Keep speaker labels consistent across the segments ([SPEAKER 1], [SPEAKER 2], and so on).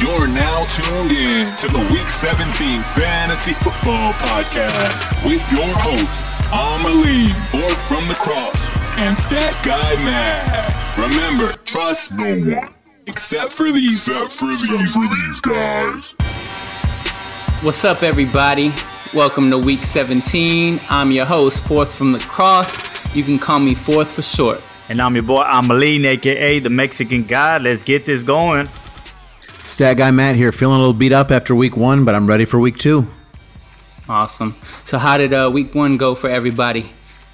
[SPEAKER 1] You're now tuned in to the Week 17 Fantasy Football Podcast with your hosts, Amelie, fourth from the cross, and Stat Guy Matt. Remember, trust no one except for these, except for these, for these guys.
[SPEAKER 2] What's up, everybody? Welcome to week 17. I'm your host, Fourth from the Cross. You can call me Fourth for short.
[SPEAKER 3] And I'm your boy Ameline, aka the Mexican guy. Let's get this going.
[SPEAKER 4] Stat guy Matt here, feeling a little beat up after week one, but I'm ready for week two.
[SPEAKER 2] Awesome. So, how did uh, week one go for everybody?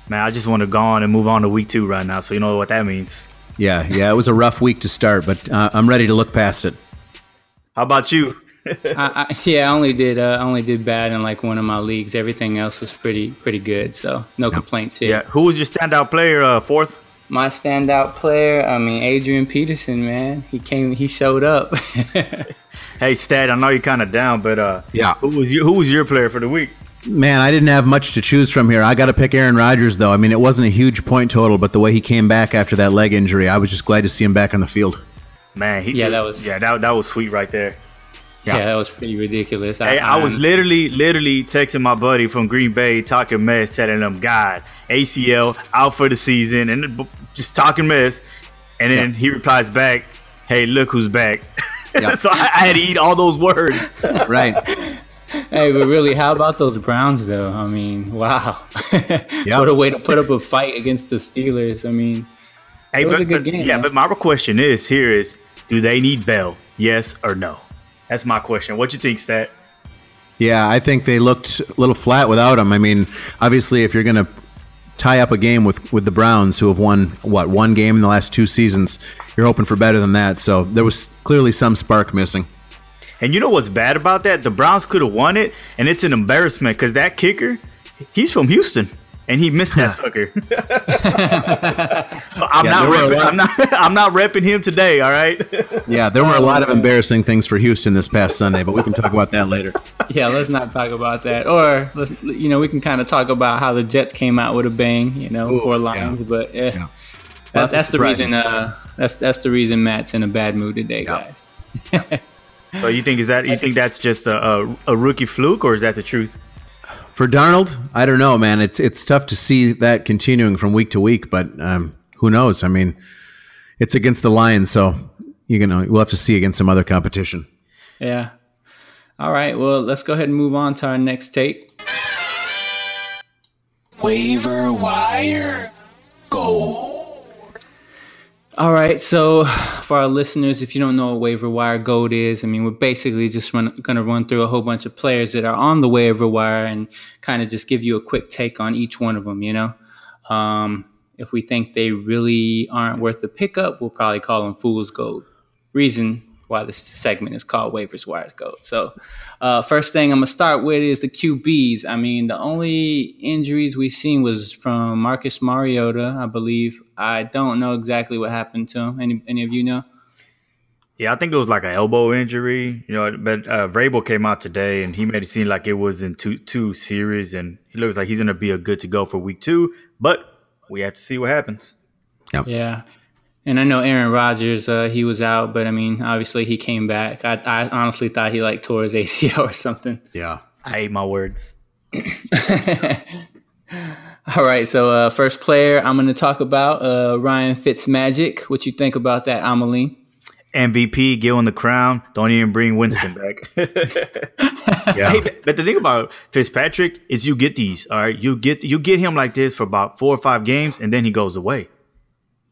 [SPEAKER 3] Man, I just want to go on and move on to week two right now, so you know what that means.
[SPEAKER 4] Yeah, yeah, it was a rough week to start, but uh, I'm ready to look past it.
[SPEAKER 3] How about you?
[SPEAKER 2] I, I, yeah, I only did uh, only did bad in like one of my leagues. Everything else was pretty pretty good, so no yep. complaints here.
[SPEAKER 3] Yeah, who was your standout player? Uh, fourth.
[SPEAKER 2] My standout player, I mean Adrian Peterson, man. He came, he showed up.
[SPEAKER 3] hey, Stat, I know you're kind of down, but uh, yeah, who was your, who was your player for the week?
[SPEAKER 4] Man, I didn't have much to choose from here. I got to pick Aaron Rodgers, though. I mean, it wasn't a huge point total, but the way he came back after that leg injury, I was just glad to see him back on the field.
[SPEAKER 3] Man, he,
[SPEAKER 2] yeah, that was
[SPEAKER 3] yeah, that, that was sweet right there.
[SPEAKER 2] Yeah. yeah, that was pretty ridiculous.
[SPEAKER 3] Hey, I, I, was literally, literally texting my buddy from Green Bay, talking mess, telling him, God, ACL out for the season, and just talking mess. And then yeah. he replies back, Hey, look who's back. Yeah. so I, I, had to eat all those words.
[SPEAKER 4] right.
[SPEAKER 2] Hey, but really, how about those Browns, though? I mean, wow. yep. what a way to put up a fight against the Steelers. I mean, hey, it was
[SPEAKER 3] but,
[SPEAKER 2] a good
[SPEAKER 3] but,
[SPEAKER 2] game.
[SPEAKER 3] Yeah, man. but my question is here is do they need Bell? Yes or no? That's my question. What do you think, Stat?
[SPEAKER 4] Yeah, I think they looked a little flat without him. I mean, obviously, if you're going to tie up a game with with the Browns, who have won what one game in the last two seasons, you're hoping for better than that. So there was clearly some spark missing.
[SPEAKER 3] And you know what's bad about that? The Browns could have won it, and it's an embarrassment because that kicker, he's from Houston and he missed that sucker. so I'm, yeah, not repping, I'm not I'm not repping him today. All right.
[SPEAKER 4] yeah, there were a lot of embarrassing things for Houston this past Sunday, but we can talk about that later.
[SPEAKER 2] Yeah, let's not talk about that. Or let's you know we can kind of talk about how the Jets came out with a bang. You know, Ooh, for Lions, yeah. but yeah, yeah. That, that's the reason. Uh, that's that's the reason Matt's in a bad mood today, guys.
[SPEAKER 3] so you think is that you think that's just a, a, a rookie fluke, or is that the truth?
[SPEAKER 4] For Darnold, I don't know, man. It's it's tough to see that continuing from week to week, but um, who knows? I mean, it's against the Lions, so you know we'll have to see against some other competition.
[SPEAKER 2] Yeah. All right. Well, let's go ahead and move on to our next tape.
[SPEAKER 1] Waiver wire, go.
[SPEAKER 2] All right, so for our listeners, if you don't know what waiver wire gold is, I mean, we're basically just going to run through a whole bunch of players that are on the waiver wire and kind of just give you a quick take on each one of them. You know, um, if we think they really aren't worth the pickup, we'll probably call them fool's gold. Reason why this segment is called Waivers Wires Gold. So, uh, first thing I'm gonna start with is the QBs. I mean, the only injuries we've seen was from Marcus Mariota, I believe. I don't know exactly what happened to him. Any any of you know?
[SPEAKER 3] Yeah, I think it was like an elbow injury, you know. But uh, Vrabel came out today and he made it seem like it was in two two series, and he looks like he's gonna be a good to go for week two. But we have to see what happens.
[SPEAKER 2] Yep. Yeah. And I know Aaron Rodgers, uh, he was out, but I mean, obviously he came back. I, I honestly thought he like tore his ACL or something.
[SPEAKER 4] Yeah,
[SPEAKER 3] I hate my words.
[SPEAKER 2] All right, so uh, first player I'm going to talk about uh, Ryan Fitzmagic. What you think about that, Amelie?
[SPEAKER 3] MVP, Gil in the crown. Don't even bring Winston back. yeah. Hey, but the thing about Fitzpatrick is you get these. All right, you get you get him like this for about four or five games, and then he goes away.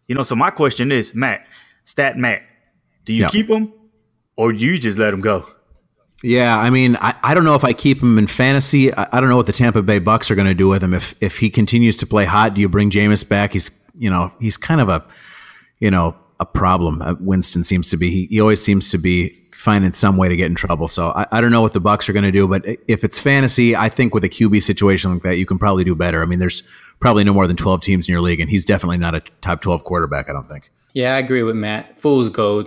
[SPEAKER 3] You know, so my question is, Matt, Stat Matt, do you keep him or do you just let him go?
[SPEAKER 4] Yeah, I mean, I, I don't know if I keep him in fantasy. I, I don't know what the Tampa Bay Bucks are going to do with him. If if he continues to play hot, do you bring Jameis back? He's you know he's kind of a you know a problem. Uh, Winston seems to be. He, he always seems to be finding some way to get in trouble. So I, I don't know what the Bucks are going to do, but if it's fantasy, I think with a QB situation like that, you can probably do better. I mean, there's probably no more than 12 teams in your league, and he's definitely not a top 12 quarterback, I don't think.
[SPEAKER 2] Yeah, I agree with Matt. Fool's gold.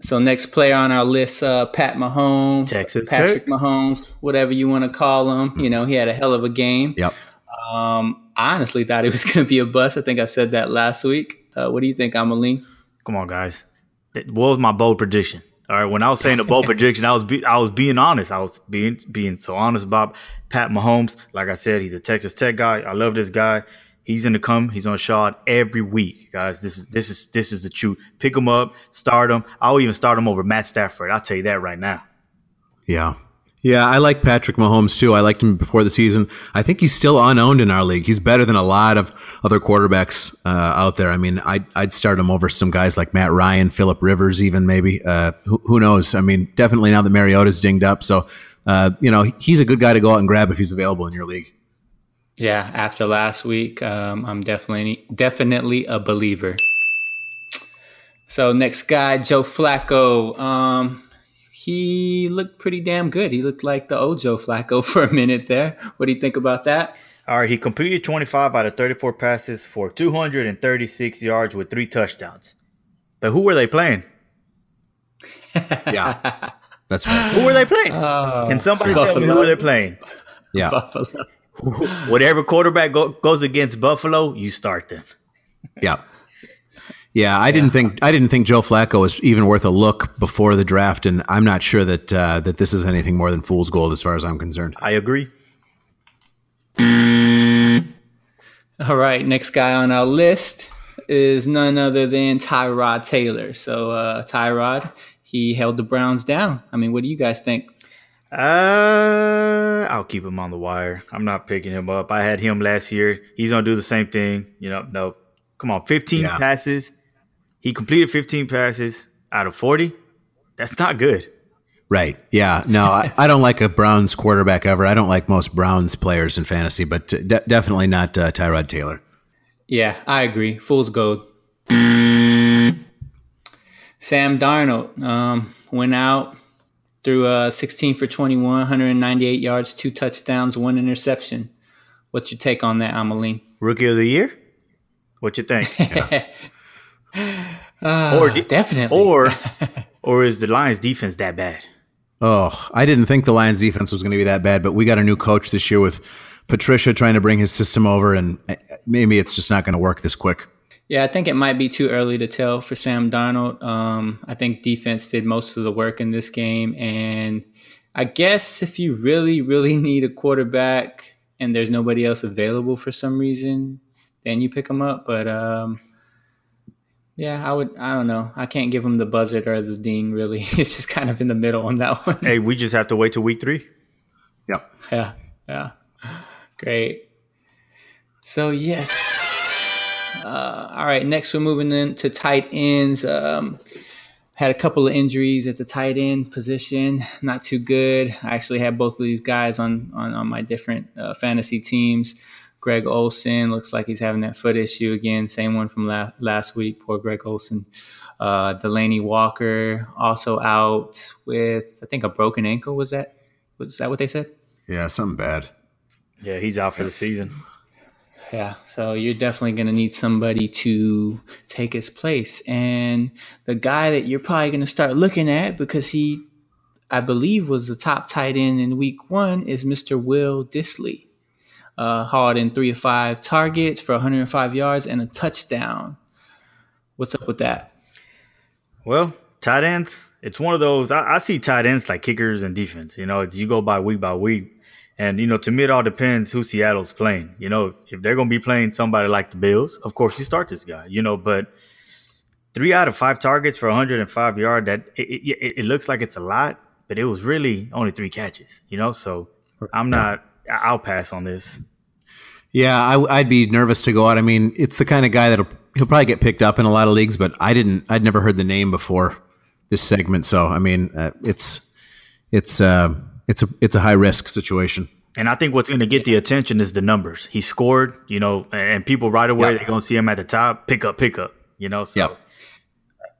[SPEAKER 2] So next player on our list, uh, Pat Mahomes,
[SPEAKER 3] Texas
[SPEAKER 2] Patrick Tech. Mahomes, whatever you want to call him. You know, he had a hell of a game.
[SPEAKER 4] Yep.
[SPEAKER 2] Um, I honestly thought he was going to be a bust. I think I said that last week. Uh, what do you think, Amelie?
[SPEAKER 3] Come on, guys. What was my bold prediction? All right, when I was saying the bowl prediction, I was be, I was being honest. I was being being so honest about Pat Mahomes. Like I said, he's a Texas Tech guy. I love this guy. He's gonna come. He's on shot every week, guys. This is this is this is the truth. Pick him up, start him. I'll even start him over Matt Stafford. I'll tell you that right now.
[SPEAKER 4] Yeah. Yeah, I like Patrick Mahomes too. I liked him before the season. I think he's still unowned in our league. He's better than a lot of other quarterbacks uh, out there. I mean, I'd, I'd start him over some guys like Matt Ryan, Philip Rivers, even maybe. Uh, who, who, knows? I mean, definitely now that Mariota's dinged up. So, uh, you know, he's a good guy to go out and grab if he's available in your league.
[SPEAKER 2] Yeah, after last week, um, I'm definitely definitely a believer. So next guy, Joe Flacco. Um, he looked pretty damn good. He looked like the old Joe Flacco for a minute there. What do you think about that?
[SPEAKER 3] All right, he completed 25 out of 34 passes for 236 yards with three touchdowns. But who were they playing?
[SPEAKER 4] yeah, that's right.
[SPEAKER 3] Who were they playing? Uh, Can somebody Buffalo. tell me who were they're playing?
[SPEAKER 4] Yeah,
[SPEAKER 2] Buffalo.
[SPEAKER 3] Whatever quarterback go, goes against Buffalo, you start them.
[SPEAKER 4] Yeah. Yeah, I didn't think I didn't think Joe Flacco was even worth a look before the draft, and I'm not sure that uh, that this is anything more than fool's gold as far as I'm concerned.
[SPEAKER 3] I agree.
[SPEAKER 2] All right, next guy on our list is none other than Tyrod Taylor. So uh, Tyrod, he held the Browns down. I mean, what do you guys think?
[SPEAKER 3] Uh, I'll keep him on the wire. I'm not picking him up. I had him last year. He's gonna do the same thing. You know, no. Come on, 15 yeah. passes, he completed 15 passes out of 40. That's not good.
[SPEAKER 4] Right. Yeah. No, I, I, don't like a Browns quarterback ever. I don't like most Browns players in fantasy, but de- definitely not uh, Tyrod Taylor.
[SPEAKER 2] Yeah, I agree. Fool's gold. Sam Darnold um, went out threw uh, 16 for 21, 198 yards, two touchdowns, one interception. What's your take on that, Amaline?
[SPEAKER 3] Rookie of the year? What you think? Yeah.
[SPEAKER 2] Uh, or definitely,
[SPEAKER 3] or or is the Lions defense that bad?
[SPEAKER 4] Oh, I didn't think the Lions defense was going to be that bad, but we got a new coach this year with Patricia trying to bring his system over, and maybe it's just not going to work this quick.
[SPEAKER 2] Yeah, I think it might be too early to tell for Sam Darnold. Um, I think defense did most of the work in this game, and I guess if you really, really need a quarterback and there's nobody else available for some reason, then you pick him up. But um, yeah, I would. I don't know. I can't give him the buzzard or the ding. Really, it's just kind of in the middle on that one.
[SPEAKER 3] Hey, we just have to wait till week three.
[SPEAKER 4] Yep.
[SPEAKER 2] Yeah. Yeah. Great. So yes. Uh, all right. Next, we're moving into tight ends. Um, had a couple of injuries at the tight end position. Not too good. I actually had both of these guys on on, on my different uh, fantasy teams. Greg Olsen looks like he's having that foot issue again. Same one from la- last week. Poor Greg Olsen. Uh, Delanie Walker also out with I think a broken ankle. Was that was that what they said?
[SPEAKER 4] Yeah, something bad.
[SPEAKER 3] Yeah, he's out for the season.
[SPEAKER 2] Yeah, so you're definitely going to need somebody to take his place. And the guy that you're probably going to start looking at because he, I believe, was the top tight end in week one is Mr. Will Dissly uh, hauled in three of five targets for 105 yards and a touchdown. What's up with that?
[SPEAKER 3] Well, tight ends, it's one of those. I, I see tight ends like kickers and defense. You know, you go by week by week. And, you know, to me, it all depends who Seattle's playing. You know, if they're going to be playing somebody like the Bills, of course, you start this guy, you know, but three out of five targets for 105 yard, that it, it, it looks like it's a lot, but it was really only three catches, you know, so I'm not, I'll pass on this.
[SPEAKER 4] Yeah, I, would be nervous to go out. I mean, it's the kind of guy that'll he'll probably get picked up in a lot of leagues, but I didn't. I'd never heard the name before this segment, so I mean, uh, it's it's uh, it's a it's a high risk situation.
[SPEAKER 3] And I think what's going to get the attention is the numbers. He scored, you know, and people right away yep. they're going to see him at the top. Pick up, pick up, you know. So.
[SPEAKER 4] Yep.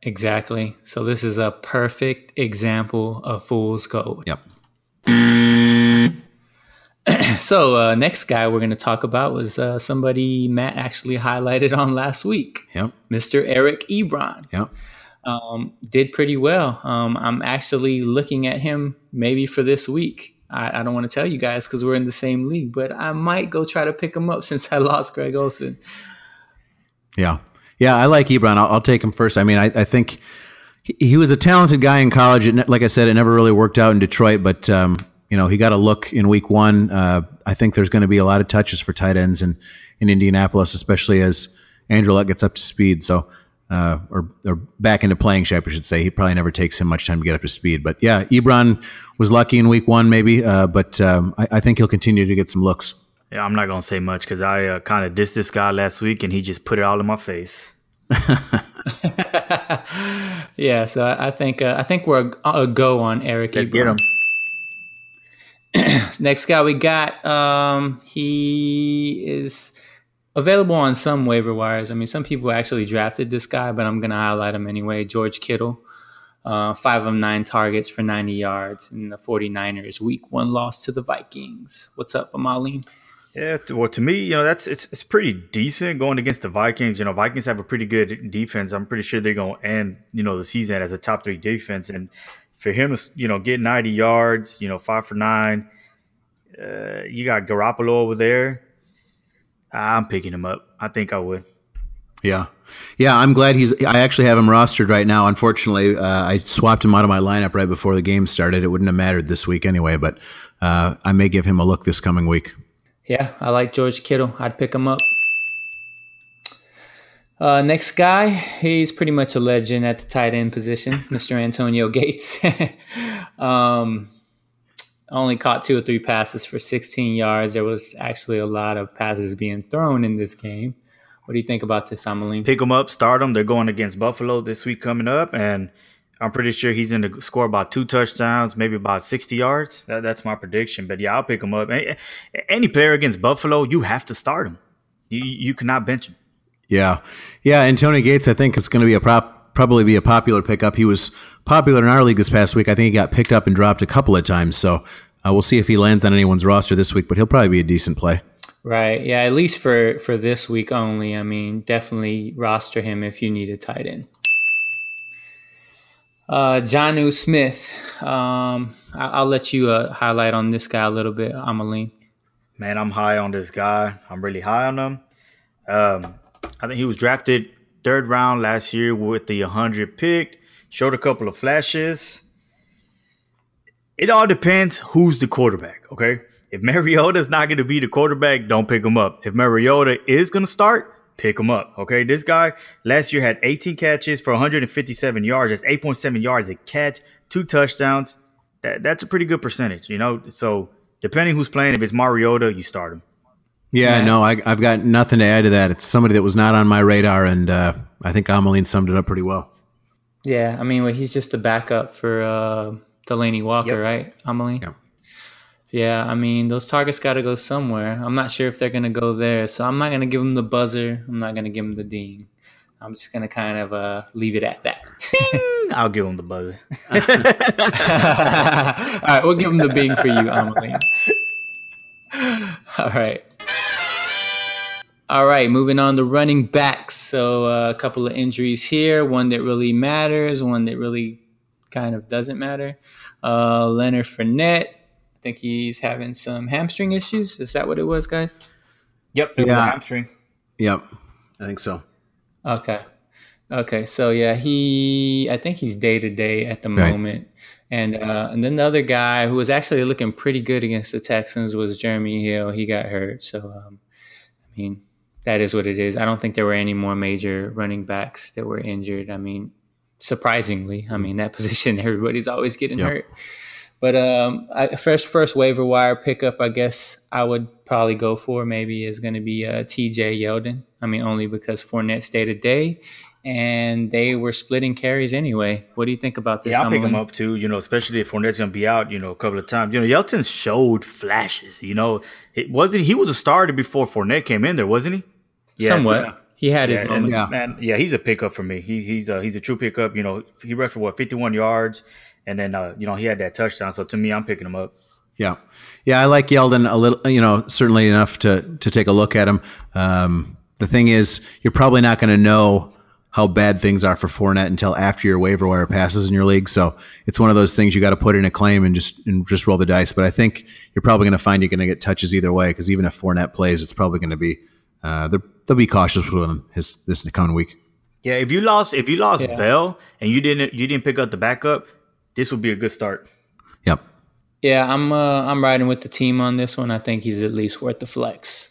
[SPEAKER 2] Exactly. So this is a perfect example of fool's gold.
[SPEAKER 4] Yep.
[SPEAKER 2] so uh, next guy we're going to talk about was uh, somebody Matt actually highlighted on last week.
[SPEAKER 4] Yep.
[SPEAKER 2] Mr. Eric Ebron.
[SPEAKER 4] Yep.
[SPEAKER 2] Um, did pretty well. Um, I'm actually looking at him maybe for this week. I, I don't want to tell you guys because we're in the same league, but I might go try to pick him up since I lost Greg Olsen.
[SPEAKER 4] Yeah. Yeah, I like Ebron. I'll, I'll take him first. I mean, I, I think he, he was a talented guy in college. It, like I said, it never really worked out in Detroit, but um, you know he got a look in Week One. Uh, I think there's going to be a lot of touches for tight ends in in Indianapolis, especially as Andrew Luck gets up to speed. So. Uh, or, or back into playing shape, I should say. He probably never takes him much time to get up to speed. But yeah, Ebron was lucky in week one, maybe, uh, but um, I, I think he'll continue to get some looks.
[SPEAKER 3] Yeah, I'm not gonna say much because I uh, kind of dissed this guy last week, and he just put it all in my face.
[SPEAKER 2] yeah, so I, I think uh, I think we're a, a, go on Eric.
[SPEAKER 3] Let's get him.
[SPEAKER 2] Next guy we got, um, he is available on some waiver wires. I mean, some people actually drafted this guy, but I'm gonna highlight him anyway. George Kittle. Uh, five of nine targets for 90 yards in the 49ers week one loss to the Vikings. What's up, Amaline?
[SPEAKER 3] Yeah, well, to me, you know, that's it's it's pretty decent going against the Vikings. You know, Vikings have a pretty good defense. I'm pretty sure they're going to end, you know, the season as a top three defense. And for him to, you know, get 90 yards, you know, five for nine, uh, you got Garoppolo over there. I'm picking him up. I think I would.
[SPEAKER 4] Yeah, yeah. I'm glad he's. I actually have him rostered right now. Unfortunately, uh, I swapped him out of my lineup right before the game started. It wouldn't have mattered this week anyway, but uh, I may give him a look this coming week.
[SPEAKER 2] Yeah, I like George Kittle. I'd pick him up. Uh, next guy, he's pretty much a legend at the tight end position, Mr. Antonio Gates. um, only caught two or three passes for 16 yards. There was actually a lot of passes being thrown in this game. What do you think about this, Amaline?
[SPEAKER 3] Pick them up, start them. They're going against Buffalo this week coming up, and I'm pretty sure he's going to score about two touchdowns, maybe about 60 yards. That, that's my prediction. But yeah, I'll pick him up. Any, any player against Buffalo, you have to start him. You, you cannot bench him.
[SPEAKER 4] Yeah, yeah. And Tony Gates, I think is going to be a prop, probably be a popular pickup. He was popular in our league this past week. I think he got picked up and dropped a couple of times. So uh, we'll see if he lands on anyone's roster this week. But he'll probably be a decent play.
[SPEAKER 2] Right. Yeah. At least for for this week only. I mean, definitely roster him if you need a tight end. Uh, Jonnu Smith. Um, I- will let you uh, highlight on this guy a little bit, Amaline.
[SPEAKER 3] Man, I'm high on this guy. I'm really high on him. Um, I think he was drafted third round last year with the 100 pick. Showed a couple of flashes. It all depends who's the quarterback. Okay, if Mariota's not going to be the quarterback, don't pick him up. If Mariota is going to start, pick him up. Okay, this guy last year had 18 catches for 157 yards. That's 8.7 yards a catch, two touchdowns. That, that's a pretty good percentage, you know. So depending who's playing, if it's Mariota, you start him.
[SPEAKER 4] Yeah, yeah. no, I, have got nothing to add to that. It's somebody that was not on my radar, and uh, I think Amaline summed it up pretty well.
[SPEAKER 2] Yeah, I mean, well, he's just a backup for uh, Delanie Walker, yep. right, Amaline? Yeah. Yeah, I mean, those targets got to go somewhere. I'm not sure if they're going to go there. So I'm not going to give him the buzzer. I'm not going to give him the ding. I'm just going to kind of uh, leave it at that.
[SPEAKER 3] I'll give him the buzzer.
[SPEAKER 2] All right, we'll give him the bing for you, Amaline. All right. All right, moving on to running backs. So uh, a couple of injuries here. One that really matters, one that really kind of doesn't matter. Uh, Leonard Fournette I think he's having some hamstring issues. Is that what it was, guys?
[SPEAKER 3] Yep, it yeah. hamstring.
[SPEAKER 4] Yep, I think so.
[SPEAKER 2] Okay. Okay, so yeah, he I think he's day to day at the right. moment. And uh, and then the other guy who was actually looking pretty good against the Texans was Jeremy Hill. He got hurt. So um, I mean, that is what it is. I don't think there were any more major running backs that were injured. I mean, surprisingly, I mean that position everybody's always getting yep. hurt. But um, I, first first waiver wire pickup, I guess I would probably go for maybe is going to be uh, T.J. Yeldon. I mean, only because Fournette stayed a day, and they were splitting carries anyway. What do you think about this?
[SPEAKER 3] Yeah, I'll pick him up too. You know, especially if Fournette's going to be out. You know, a couple of times. You know, Yeldon showed flashes. You know, it wasn't he was a starter before Fournette came in there, wasn't he?
[SPEAKER 2] Yeah, Somewhat. He had his
[SPEAKER 3] yeah,
[SPEAKER 2] moment.
[SPEAKER 3] yeah. man. Yeah, he's a pickup for me. He, he's a, he's a true pickup. You know, he rushed for what 51 yards. And then uh, you know he had that touchdown. So to me, I'm picking him up.
[SPEAKER 4] Yeah, yeah, I like Yeldon a little. You know, certainly enough to to take a look at him. Um, the thing is, you're probably not going to know how bad things are for Fournette until after your waiver wire passes in your league. So it's one of those things you got to put in a claim and just and just roll the dice. But I think you're probably going to find you're going to get touches either way because even if Fournette plays, it's probably going to be uh, they'll be cautious with him his this in the coming week.
[SPEAKER 3] Yeah, if you lost if you lost yeah. Bell and you didn't you didn't pick up the backup, this would be a good start.
[SPEAKER 4] Yep.
[SPEAKER 2] Yeah, I'm uh, I'm riding with the team on this one. I think he's at least worth the flex.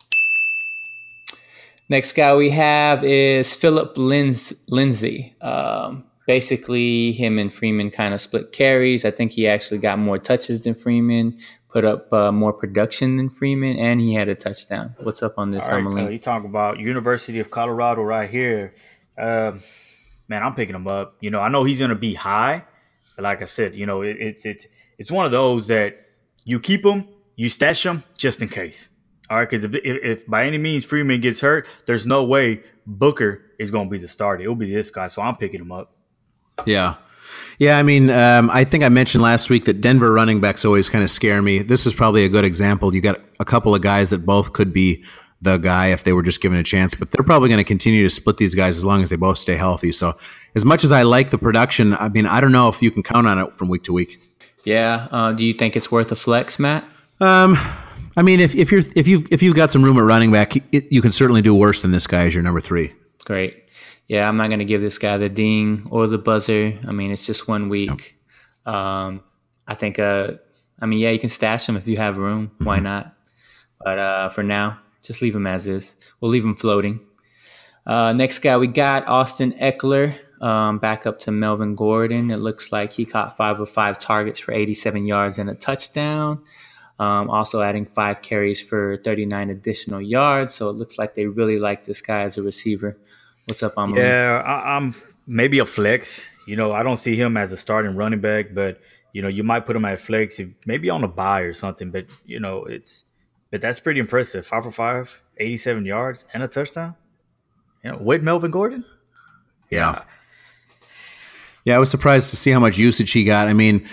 [SPEAKER 2] Next guy we have is Phillip Linds- Lindsay. Um, basically, him and Freeman kind of split carries. I think he actually got more touches than Freeman, put up uh, more production than Freeman, and he had a touchdown. What's up on this,
[SPEAKER 3] All right, uh, you talking about University of Colorado right here. Um, man, I'm picking him up. You know, I know he's going to be high, but like I said, you know, it, it's it's it's one of those that you keep him, you stash him just in case. All right, because if, if, if, by any means Freeman gets hurt, there's no way Booker is going to be the starter. It'll be this guy, so I'm picking him up.
[SPEAKER 4] Yeah. Yeah, I mean, um, I think I mentioned last week that Denver running backs always kind of scare me. This is probably a good example. You got a couple of guys that both could be the guy if they were just given a chance, but they're probably going to continue to split these guys as long as they both stay healthy. So, as much as I like the production, I mean, I don't know if you can count on it from week to week.
[SPEAKER 2] Yeah. Uh, do you think it's worth a flex, Matt?
[SPEAKER 4] Um, I mean, if, if you're if you if you've got some room at running back, it, you can certainly do worse than this guy as your number three.
[SPEAKER 2] Great. Yeah, I'm not going to give this guy the ding or the buzzer. I mean, it's just one week. Um, I think. Uh, I mean, yeah, you can stash him if you have room. Mm-hmm. Why not? But uh, for now, just leave him as is. We'll leave him floating. Uh, next guy we got Austin Ekeler. Um, back up to Melvin Gordon. It looks like he caught five of five targets for 87 yards and a touchdown. Um, also adding five carries for 39 additional yards. So it looks like they really like this guy as a receiver. What's up,
[SPEAKER 3] Amelie? Yeah, I, am maybe a flex. You know, I don't see him as a starting running back, but you know, you might put him at flex if maybe on a buy or something. But you know, it's but that's pretty impressive. Five for five, 87 yards and a touchdown. You know, with Melvin Gordon.
[SPEAKER 4] Yeah. Yeah, I was surprised to see how much usage he got. I mean,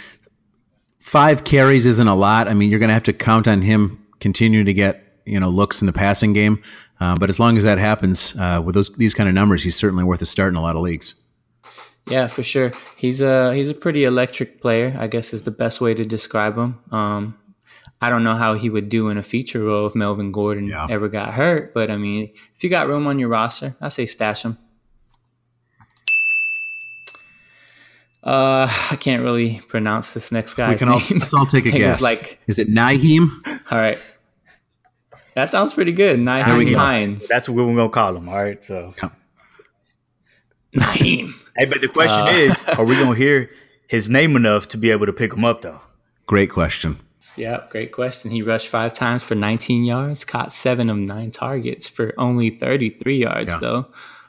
[SPEAKER 4] five carries isn't a lot. I mean, you're going to have to count on him continuing to get you know looks in the passing game. Uh, but as long as that happens uh, with those these kind of numbers, he's certainly worth a start in a lot of leagues.
[SPEAKER 2] Yeah, for sure. He's a he's a pretty electric player. I guess is the best way to describe him. Um, I don't know how he would do in a feature role if Melvin Gordon yeah. ever got hurt, but I mean, if you got room on your roster, I say stash him. Uh, I can't really pronounce this next guy's we can
[SPEAKER 4] name. All, let's all take a guess. Like, is it Nyheim?
[SPEAKER 2] All right, that sounds pretty good. Nyheim Hines.
[SPEAKER 3] That's what we're gonna call him. All right, so
[SPEAKER 2] Nyheim.
[SPEAKER 3] Hey, but the question uh, is, are we gonna hear his name enough to be able to pick him up though?
[SPEAKER 4] Great question.
[SPEAKER 2] Yeah, great question. He rushed five times for 19 yards, caught seven of nine targets for only 33 yards, yeah. though.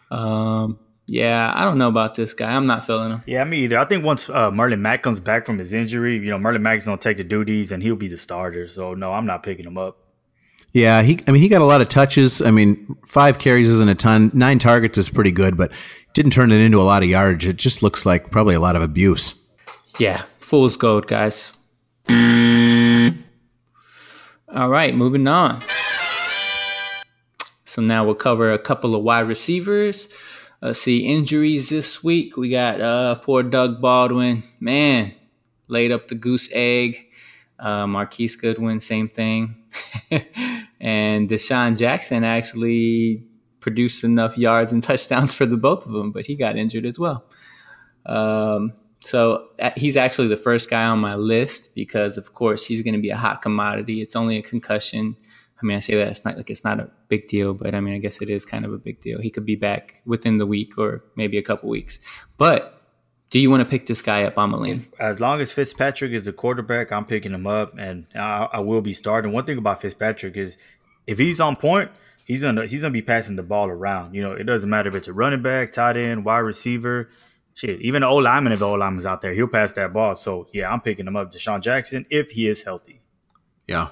[SPEAKER 2] Um, yeah, I don't know about this guy. I'm not feeling him.
[SPEAKER 3] Yeah, me either. I think once uh, Marlon Mack comes back from his injury, you know, Marlon Mack's gonna take the duties and he'll be the starter. So no, I'm not picking him up.
[SPEAKER 4] Yeah, he. I mean, he got a lot of touches. I mean, five carries isn't a ton. Nine targets is pretty good, but didn't turn it into a lot of yardage. It just looks like probably a lot of abuse.
[SPEAKER 2] Yeah, fool's gold, guys. All right, moving on. So now we'll cover a couple of wide receivers. Let's see injuries this week. We got uh, poor Doug Baldwin. Man, laid up the goose egg. Uh, Marquise Goodwin, same thing. and DeSean Jackson actually produced enough yards and touchdowns for the both of them, but he got injured as well. Um, so uh, he's actually the first guy on my list because, of course, he's going to be a hot commodity. It's only a concussion. I mean, I say that it's not like it's not a big deal, but I mean, I guess it is kind of a big deal. He could be back within the week or maybe a couple weeks. But do you want to pick this guy up, Ameline?
[SPEAKER 3] As long as Fitzpatrick is the quarterback, I'm picking him up, and I, I, will be starting. One thing about Fitzpatrick is if he's on point, he's gonna he's gonna be passing the ball around. You know, it doesn't matter if it's a running back, tight end, wide receiver. Shit, even the old lineman, if the old lineman's out there, he'll pass that ball. So yeah, I'm picking him up, DeSean Jackson, if he is healthy.
[SPEAKER 4] Yeah,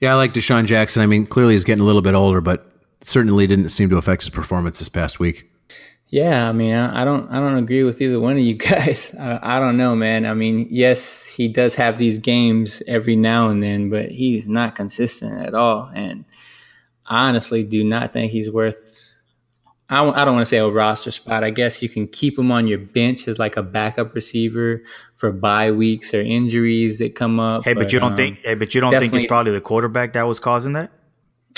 [SPEAKER 4] yeah, I like DeSean Jackson. I mean, clearly he's getting a little bit older, but certainly didn't seem to affect his performance this past week.
[SPEAKER 2] Yeah, I mean, I, don't, I don't agree with either one of you guys. I, I don't know, man. I mean, yes, he does have these games every now and then, but he's not consistent at all. And I honestly do not think he's worth I w- I don't want to say a roster spot. I guess you can keep him on your bench as like a backup receiver for bye weeks or injuries that come up.
[SPEAKER 3] Hey, but, but you don't um, think? Hey, but you don't think it's probably the quarterback that was causing that?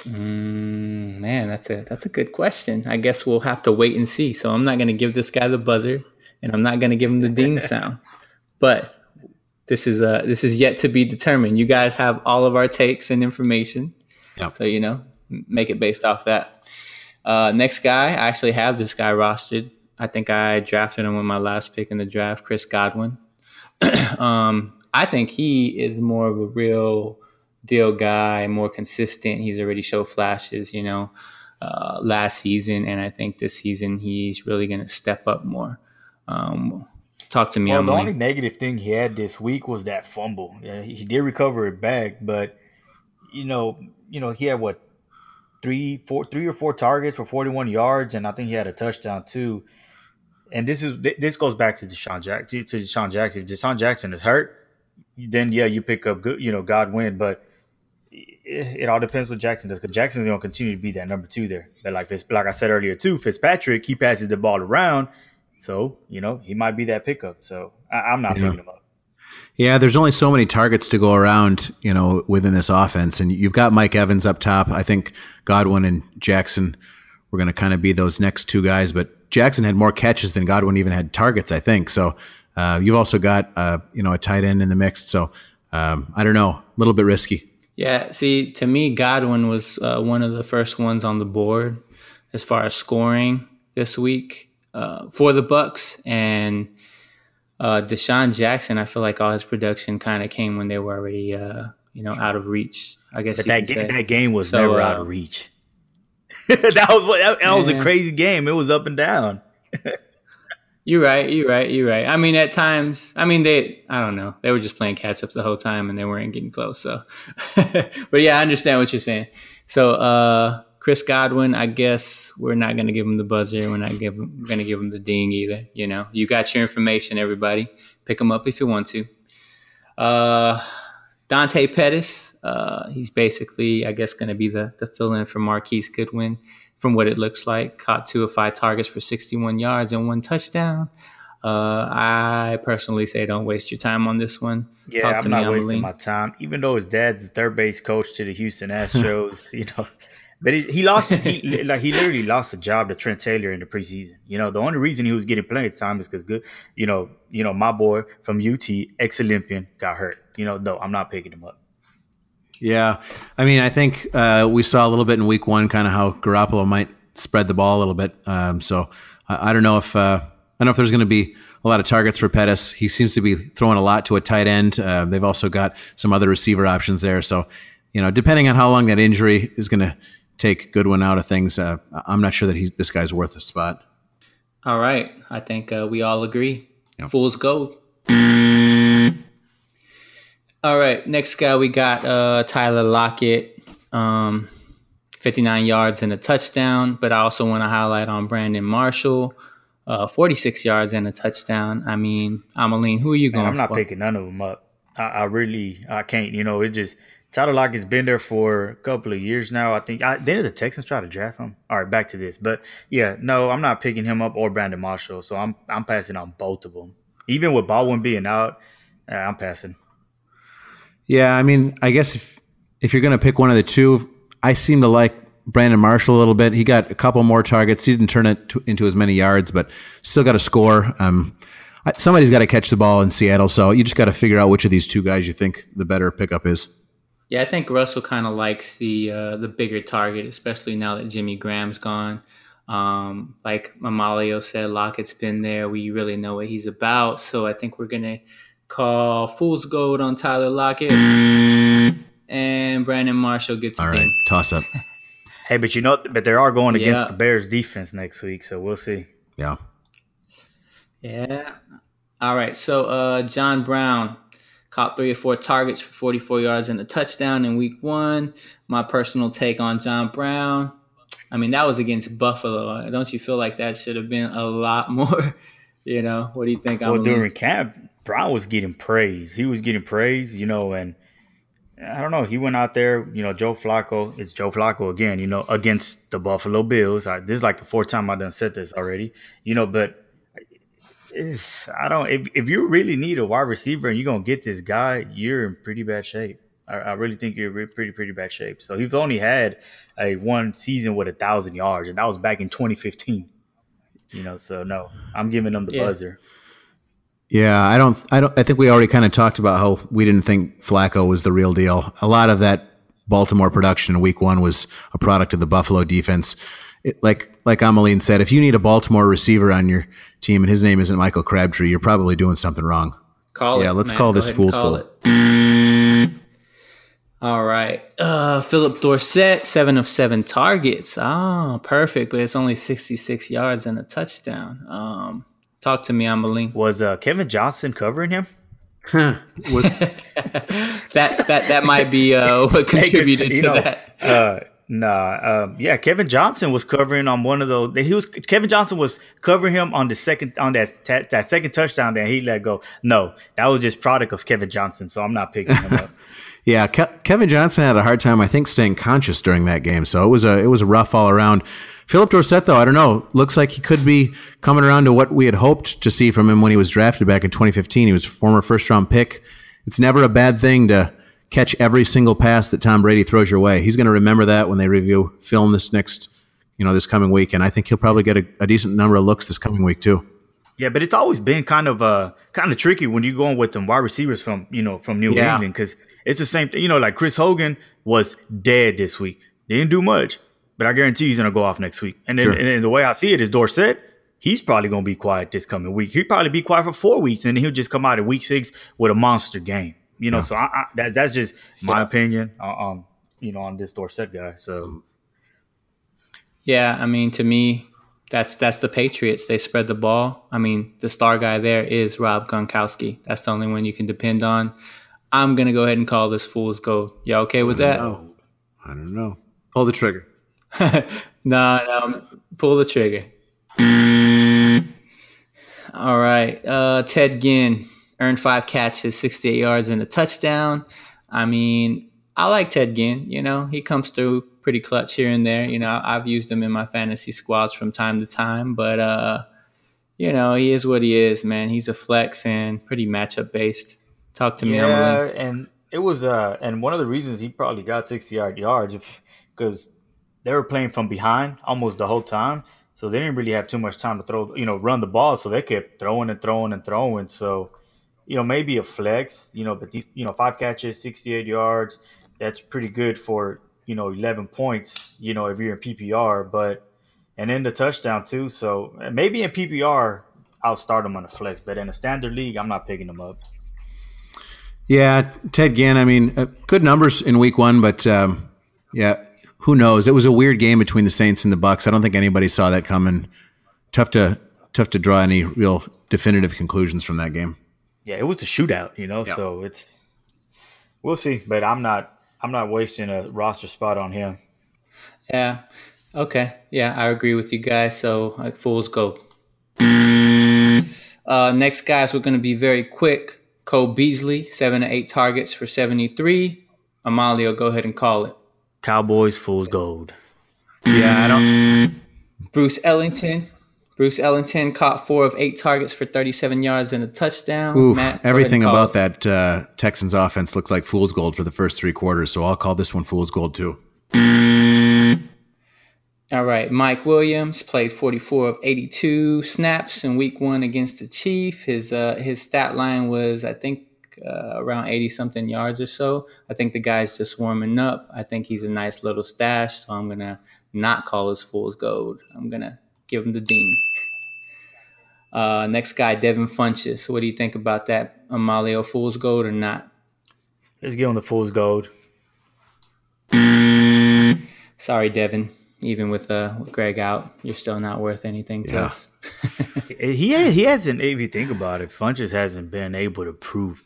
[SPEAKER 2] Mm, man, that's a that's a good question. I guess we'll have to wait and see. So I'm not going to give this guy the buzzer, and I'm not going to give him the ding sound. But this is uh this is yet to be determined. You guys have all of our takes and information, yep. so you know make it based off that. Uh, next guy, I actually have this guy rostered. I think I drafted him with my last pick in the draft, Chris Godwin. um, I think he is more of a real deal guy, more consistent. He's already showed flashes, you know, uh, last season, and I think this season he's really going to step up more. Um, talk to me.
[SPEAKER 3] Well, the only negative thing he had this week was that fumble. Yeah, he, he did recover it back, but you know, you know, he had what three, four, three or four targets for 41 yards, and I think he had a touchdown too. And this is this goes back to DeSean Jackson. To DeSean Jackson, if DeSean Jackson is hurt, then yeah, you pick up good, you know, Godwin. But it, all depends what Jackson does because Jackson's going to continue to be that number two there. But like this, like I said earlier too, Fitzpatrick he passes the ball around, so you know he might be that pickup. So I, am not yeah. picking him up.
[SPEAKER 4] Yeah, there's only so many targets to go around, you know, within this offense, and you've got Mike Evans up top. I think Godwin and Jackson were going to kind of be those next two guys, but Jackson had more catches than Godwin even had targets, I think. So uh, you've also got, uh, you know, a tight end in the mix. So um, I don't know, a little bit risky.
[SPEAKER 2] Yeah, see, to me, Godwin was uh, one of the first ones on the board as far as scoring this week uh, for the Bucks, and uh, DeSean Jackson. I feel like all his production kind of came when they were already, uh, you know, out of reach. I guess
[SPEAKER 3] but that ga- that game was so, never out of uh, reach. that was that, that was a crazy game. It was up and down.
[SPEAKER 2] You're right. You're right. You're right. I mean, at times, I mean, they, I don't know, they were just playing catch up the whole time and they weren't getting close. So, but yeah, I understand what you're saying. So, uh, Chris Godwin, I guess we're not going to give him the buzzer. We're not give, going to give him the ding either. You know, you got your information, everybody. Pick him up if you want to. Uh, Dante Pettis, uh, he's basically, I guess, going to be the, the fill in for Marquise Goodwin from what it looks like. Caught two of five targets for 61 yards and one touchdown. Uh, I personally say don't waste your time on this one.
[SPEAKER 3] Yeah, I'm not wasting my time. Even though his dad's the third base coach to the Houston Astros, you know, but he, he lost. He like he literally lost a job to Trent Taylor in the preseason. You know, the only reason he was getting plenty of time is because good. You know, you know, my boy from UT, ex Olympian, got hurt. You know, no, I'm not picking him up.
[SPEAKER 4] Yeah, I mean, I think uh, we saw a little bit in Week One, kind of how Garoppolo might spread the ball a little bit. Um, so I, I, don't know if uh, I don't know if there's going to be a lot of targets for Pettis. He seems to be throwing a lot to a tight end. Uh, they've also got some other receiver options there. So you know, depending on how long that injury is going to take Goodwin out of things, uh, I'm not sure that he's this guy's worth a spot.
[SPEAKER 2] All right, I think uh, we all agree. Yep. Fool's gold. All right, next guy we got uh, Tyler Lockett, um, 59 yards and a touchdown. But I also want to highlight on Brandon Marshall, uh, 46 yards and a touchdown. I mean, Amaline, who are you going? Man,
[SPEAKER 3] I'm not
[SPEAKER 2] for?
[SPEAKER 3] picking none of them up. I, I, really, I can't. You know, it's just Tyler Lockett's been there for a couple of years now. I think I, didn't the Texans try to draft him. All right, back to this, but yeah, no, I'm not picking him up or Brandon Marshall. So I'm I'm passing on both of them. Even with Baldwin being out, I'm passing.
[SPEAKER 4] Yeah, I mean, I guess if if you're going to pick one of the two, I seem to like Brandon Marshall a little bit. He got a couple more targets. He didn't turn it to, into as many yards, but still got a score. Um, somebody's got to catch the ball in Seattle, so you just got to figure out which of these two guys you think the better pickup is.
[SPEAKER 2] Yeah, I think Russell kind of likes the uh, the bigger target, especially now that Jimmy Graham's gone. Um, like Amalio said, Lockett's been there. We really know what he's about, so I think we're gonna call Fool's Gold on Tyler Lockett. And Brandon Marshall gets
[SPEAKER 4] All right, thing. toss up.
[SPEAKER 3] hey, but you know, but they are going against yeah. the Bears defense next week, so we'll see.
[SPEAKER 4] Yeah.
[SPEAKER 2] Yeah. All right. So uh, John Brown caught three or four targets for 44 yards and a touchdown in week one. My personal take on John Brown. I mean, that was against Buffalo. Don't you feel like that should have been a lot more? You know, what do you think?
[SPEAKER 3] Well, during camp, Brown was getting praise. He was getting praise, you know, and I don't know. He went out there, you know, Joe Flacco. It's Joe Flacco again, you know, against the Buffalo Bills. I, this is like the fourth time I've done said this already, you know, but it's, I don't. If, if you really need a wide receiver and you're gonna get this guy, you're in pretty bad shape. I, I really think you're in pretty pretty bad shape. So he's only had a one season with a thousand yards, and that was back in 2015. You know, so no, I'm giving them the
[SPEAKER 2] Yeah.
[SPEAKER 3] buzzer.
[SPEAKER 4] Yeah, I don't. I don't. I think we already kind of talked about how we didn't think Flacco was the real deal. A lot of that Baltimore production in Week One was a product of the Buffalo defense. It, like like Ameline said, if you need a Baltimore receiver on your team and his name isn't Michael Crabtree, you're probably doing something wrong.
[SPEAKER 2] Call it.
[SPEAKER 4] Yeah, let's
[SPEAKER 2] Matt.
[SPEAKER 4] call
[SPEAKER 2] Go
[SPEAKER 4] this fool's
[SPEAKER 2] call
[SPEAKER 4] gold.
[SPEAKER 2] it. All right. Uh, Phillip Dorsett, seven of seven targets. Ah, perfect. But it's only 66 yards and a touchdown. Um, talk to me, Ameline.
[SPEAKER 3] Was uh, Kevin Johnson covering him?
[SPEAKER 2] That that that might be uh, what contributed
[SPEAKER 3] you
[SPEAKER 2] to
[SPEAKER 3] know,
[SPEAKER 2] that.
[SPEAKER 3] Uh, nah, um, yeah, Kevin Johnson was covering on one of those. He was Kevin Johnson was covering him on the second on that ta- that second touchdown that he let go. No, that was just product of Kevin Johnson. So I'm not picking him up.
[SPEAKER 4] Yeah, Ke- Kevin Johnson had a hard time, I think, staying conscious during that game. So it was a it was a rough all around. Phillip Dorsett, though, I don't know. Looks like he could be coming around to what we had hoped to see from him when he was drafted back in 2015. He was a former first round pick. It's never a bad thing to catch every single pass that Tom Brady throws your way. He's going to remember that when they review film this next, you know, this coming week, and I think he'll probably get a, a decent number of looks this coming week too.
[SPEAKER 3] Yeah, but it's always been kind of uh kind of tricky when you're going with them wide receivers from you know from New
[SPEAKER 4] Yeah.
[SPEAKER 3] England because it's the same thing. You know, like Chris Hogan was dead this week. Didn't do much, but I guarantee he's gonna go off next week. And then
[SPEAKER 4] Sure.
[SPEAKER 3] and then the way I see it is Dorsett. He's probably gonna be quiet this coming week. He'll probably be quiet for four weeks, and then he'll just come out in week six with a monster game. You know, so I, I, that, that's just my opinion. Uh, um, you know, on this Dorsett guy. So
[SPEAKER 2] Yeah, I mean, to me, that's that's the Patriots. They spread the ball. I mean, the star guy there is Rob Gronkowski. That's the only one you can depend on. I'm gonna go ahead and call this fool's gold. Y'all okay with that?
[SPEAKER 4] I don't know. Pull the trigger.
[SPEAKER 2] No, no, pull the trigger. All right. Uh, Ted Ginn earned five catches, 68 yards, and a touchdown. I mean, I like Ted Ginn. You know, he comes through pretty clutch here and there. You know, I've used him in my fantasy squads from time to time, but, uh, you know, he is what he is, man. He's a flex and pretty matchup based. Talk to me,
[SPEAKER 3] Yeah, and it was uh and one of the reasons he probably got 60 yard yards because they were playing from behind almost the whole time. So they didn't really have too much time to throw, you know, run the ball. So they kept throwing and throwing and throwing. So, you know, maybe a flex, you know, but these, you know, five catches, 68 yards, that's pretty good for, you know, 11 points, you know, if you're in PPR. But, and then the touchdown too. So maybe in PPR, I'll start him on a flex. But in a standard league, I'm not picking him up.
[SPEAKER 4] Yeah, Ted Ginn. I mean, uh, good numbers in Week One, but um, yeah, who knows? It was a weird game between the Saints and the Bucks. I don't think anybody saw that coming. Tough to tough to draw any real definitive conclusions from that game.
[SPEAKER 3] yeah, it was a shootout, you know. So it's we'll see, but I'm not I'm not wasting a roster spot on him.
[SPEAKER 2] Yeah. Okay. Yeah, I agree with you guys. So, like, fools go. Uh, next, guys, we're going to be very quick. Cole Beasley, seven to eight targets for 73. Amalio, go ahead and call it.
[SPEAKER 3] Cowboys fool's gold.
[SPEAKER 4] Yeah, I don't.
[SPEAKER 2] Bruce Ellington. Bruce Ellington caught four of eight targets for 37 yards and a touchdown.
[SPEAKER 4] Oof,
[SPEAKER 2] Matt, go ahead and
[SPEAKER 4] everything about
[SPEAKER 2] it.
[SPEAKER 4] that uh, Texans offense looked like fool's gold for the first three quarters. So I'll call this one fool's gold too.
[SPEAKER 2] All right. Mike Williams played 44 of 82 snaps in week one against the Chief. His uh, his stat line was, I think, uh, around 80 something yards or so. I think the guy's just warming up. I think he's a nice little stash. So I'm going to not call his fool's gold. I'm going to give him the dean. Uh, next guy, Devin Funchess. What do you think about that? Amalio fool's gold or not?
[SPEAKER 3] Let's give him the fool's gold.
[SPEAKER 2] Sorry, Devin. Even with, uh, with Greg out, you're still not worth anything to
[SPEAKER 4] Yeah.
[SPEAKER 2] us.
[SPEAKER 3] He he hasn't. If you think about it, Funchess hasn't been able to prove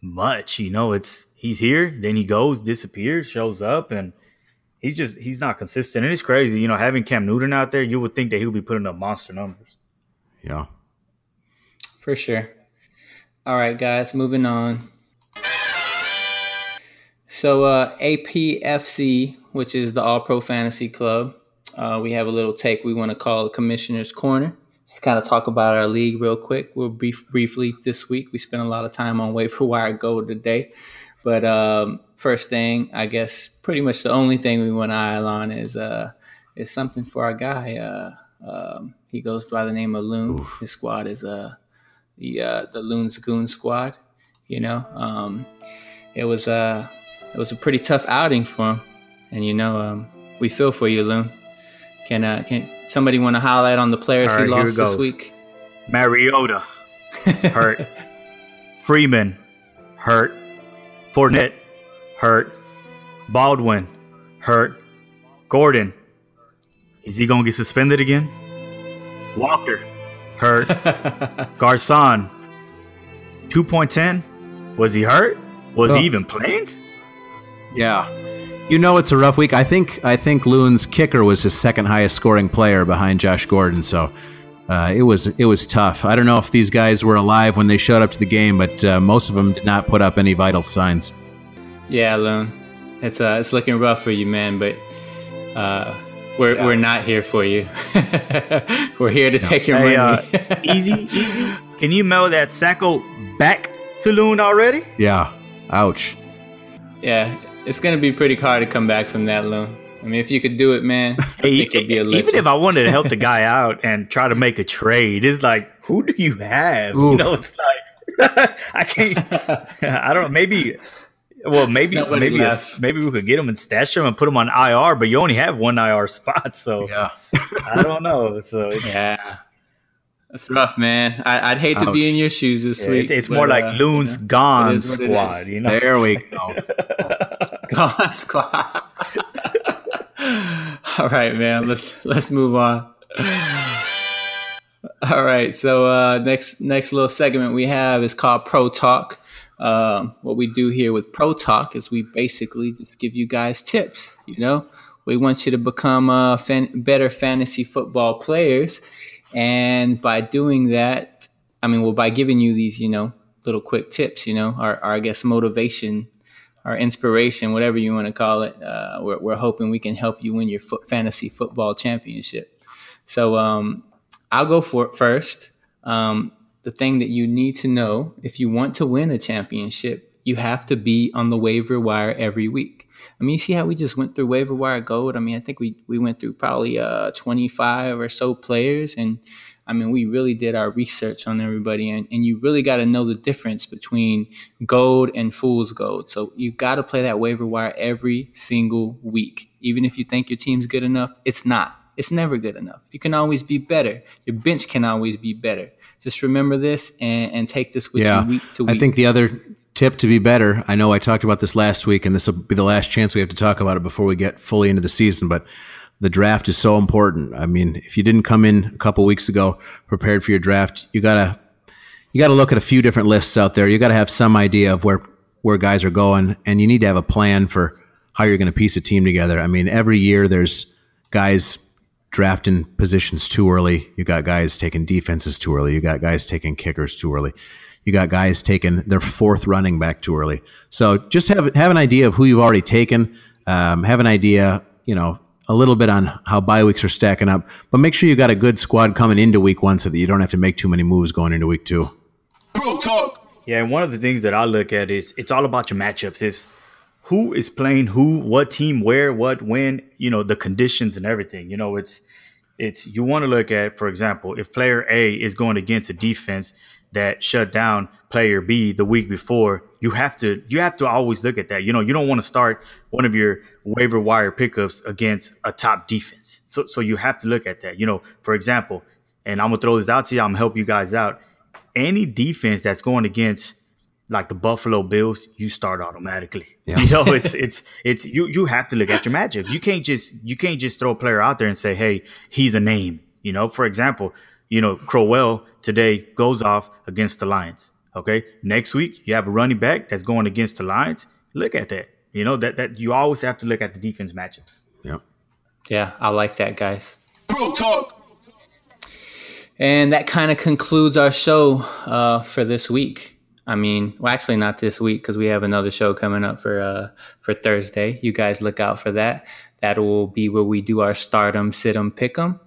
[SPEAKER 3] much. You know, it's he's here, then he goes, disappears, shows up, and he's just he's not consistent. And it's crazy. You know, having Cam Newton out there, you would think that he would be putting up monster numbers.
[SPEAKER 4] Yeah.
[SPEAKER 2] For sure. All right, guys, moving on. So, uh, APFC, which is the All Pro Fantasy Club, uh, we have a little take we want to call the Commissioner's Corner. Just kind of talk about our league real quick. We'll brief briefly this week. We spent a lot of time on waiver wire go today, But um, first thing, I guess, pretty much the only thing we want to eye on is uh, is something for our guy. Uh, um, he goes by the name of Loon. Oof. His squad is uh, the uh, the Loon's Goon Squad. You know, um, it was uh, it was a pretty tough outing for him, and you know, um, we feel for you, Loon. Can uh, can somebody want to highlight on the players right, he lost this week?
[SPEAKER 3] Mariota. Hurt, Freeman. Hurt, Fournette. Hurt, Baldwin. Hurt, Gordon. Is he gonna get suspended again? Walker. Hurt, Garcon. 2.10 was he hurt? Was oh. he even playing?
[SPEAKER 4] Yeah. You know it's a rough week. I think I think Loon's kicker was his second highest scoring player behind Josh Gordon, so uh, it was it was tough. I don't know if these guys were alive when they showed up to the game, but uh, most of them did not put up any vital signs.
[SPEAKER 2] Yeah, Loon, it's uh, it's looking rough for you, man. But uh, we're yeah. we're not here for you. we're here to take your hey, money.
[SPEAKER 3] Uh, easy, easy. Can you mail that Sacco back to Loon already?
[SPEAKER 4] Yeah. Ouch.
[SPEAKER 2] Yeah, it's gonna be pretty hard to come back from that loan. I mean, if you could do it, man, I think it'd be a
[SPEAKER 3] Even if I wanted to help the guy out and try to make a trade, it's like, who do you have? Oof. You know, it's like I can't. I don't know. Maybe. Well, maybe maybe maybe we could get him and stash him and put him on IR, but you only have one IR spot, so
[SPEAKER 4] yeah.
[SPEAKER 3] I don't know. So
[SPEAKER 2] yeah. That's rough, man. I, would hate Ouch. to be in your shoes this yeah, week.
[SPEAKER 3] It's, it's but, more like uh, Loon's you know, Gone Squad. You know,
[SPEAKER 4] there we go.
[SPEAKER 2] gone Squad. All right, man. Let's let's move on. All right. So uh, next next little segment we have is called Pro Talk. Um, what we do here with Pro Talk is we basically just give you guys tips. You know, we want you to become uh, fan- better fantasy football players and by doing that, I mean, well, by giving you these, you know, little quick tips, you know, our, our I guess, motivation, our inspiration, whatever you want to call it, uh, we're, we're hoping we can help you win your foot, fantasy football championship. So um, I'll go for it first. Um, the thing that you need to know if you want to win a championship, you have to be on the waiver wire every week. I mean, you see how we just went through waiver wire gold. I mean, I think we we went through probably uh 25 or so players, and I mean, we really did our research on everybody, and, and you really got to know the difference between gold and fool's gold. So you got to play that waiver wire every single week, even if you think your team's good enough. It's not. It's never good enough. You can always be better. Your bench can always be better. Just remember this and, and take this with yeah. you week to week.
[SPEAKER 4] I think the other tip to be better. I know I talked about this last week, and this will be the last chance we have to talk about it before we get fully into the season. But the draft is so important. I mean, if you didn't come in a couple weeks ago prepared for your draft, you gotta you gotta look at a few different lists out there. You gotta have some idea of where where guys are going, and you need to have a plan for how you're to piece a team together. I mean, every year there's guys drafting positions too early. You got guys taking defenses too early. You got guys taking kickers too early. You got guys taking their fourth running back too early. So just have have an idea of who you've already taken. Um, have an idea, you know, a little bit on how bye weeks are stacking up, but make sure you got a good squad coming into week one so that you don't have to make too many moves going into week two.
[SPEAKER 3] Pro talk. Yeah, and one of the things that I look at is it's all about your matchups. Is who is playing who, what team, where, what, when, you know, the conditions and everything. You know, it's it's you want to look at, for example, if player A is going against a defense that shut down player B the week before, you have to you have to always look at that. You know, you don't want to start one of your waiver wire pickups against a top defense. So so you have to look at that. You know, for example, and I'm gonna throw this out to you, I'm gonna help you guys out. Any defense that's going against like the Buffalo Bills, you start automatically. Yeah. You know, it's it's it's you you have to look at your matchup. You can't just you can't just throw a player out there and say, hey, he's a name. You know, for example, you know, Crowell today goes off against the Lions. Okay. Next week, you have a running back that's going against the Lions. Look at that. You know, that that you always have to look at the defense matchups.
[SPEAKER 4] Yeah.
[SPEAKER 2] Yeah, I like that, guys. Pro talk. And that kind of concludes our show uh, for this week. I mean, well, actually, not this week because we have another show coming up for uh, for Thursday. You guys look out for that. That will be where we do our stardom, sit 'em, pick 'em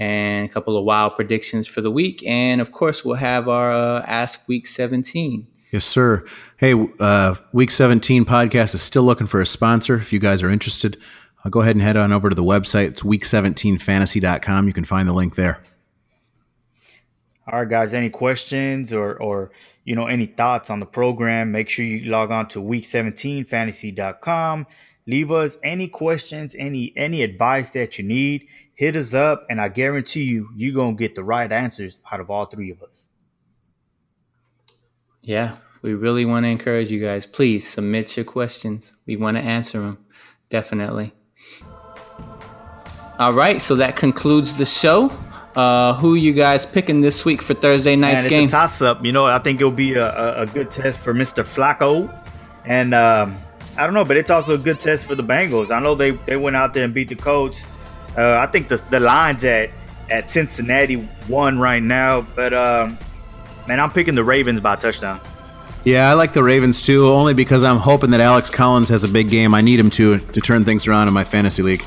[SPEAKER 2] and a couple of wild predictions for the week. And of course, we'll have our uh, Ask Week 17.
[SPEAKER 4] Yes, sir. Hey, uh, Week 17 podcast is still looking for a sponsor. If you guys are interested, I'll go ahead and head on over to the website. It's week17fantasy.com. You can find the link there.
[SPEAKER 3] All right, guys. Any questions or or you know any thoughts on the program? Make sure you log on to week17fantasy.com. Leave us any questions, any any advice that you need. Hit us up, and I guarantee you, you're gonna get the right answers out of all three of us.
[SPEAKER 2] Yeah, we really want to encourage you guys. Please submit your questions. We want to answer them. Definitely. All right, so that concludes the show. Uh, who you guys picking this week for Thursday night's game?
[SPEAKER 3] Toss up. You know, I think it'll be a, a, a good test for Mr. Flacco, and um, I don't know, but it's also a good test for the Bengals. I know they they went out there and beat the Colts. Uh, I think the the lines at at Cincinnati one right now, but um, man, I'm picking the Ravens by touchdown.
[SPEAKER 4] Yeah, I like the Ravens too, only because I'm hoping that Alex Collins has a big game. I need him to to turn things around in my fantasy league.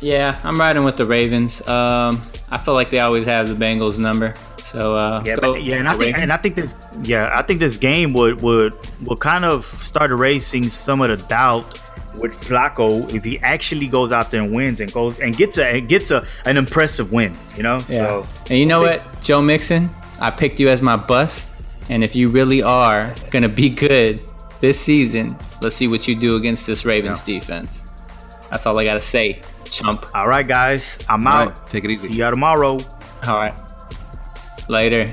[SPEAKER 2] Yeah, I'm riding with the Ravens. Um, I feel like they always have the Bengals number. So uh,
[SPEAKER 3] yeah, but, yeah, and I think and I think this yeah, I think this game would would would kind of start erasing some of the doubt with Flacco if he actually goes out there and wins and goes and gets a gets a an impressive win, you know.
[SPEAKER 2] Yeah.
[SPEAKER 3] So
[SPEAKER 2] and you know what, Joe Mixon, I picked you as my bust, and if you really are gonna be good this season, let's see what you do against this Ravens yeah. defense. That's all I gotta say, chump.
[SPEAKER 3] All right, guys, I'm out.
[SPEAKER 4] Right, take it easy.
[SPEAKER 3] See you tomorrow.
[SPEAKER 2] All right. Later.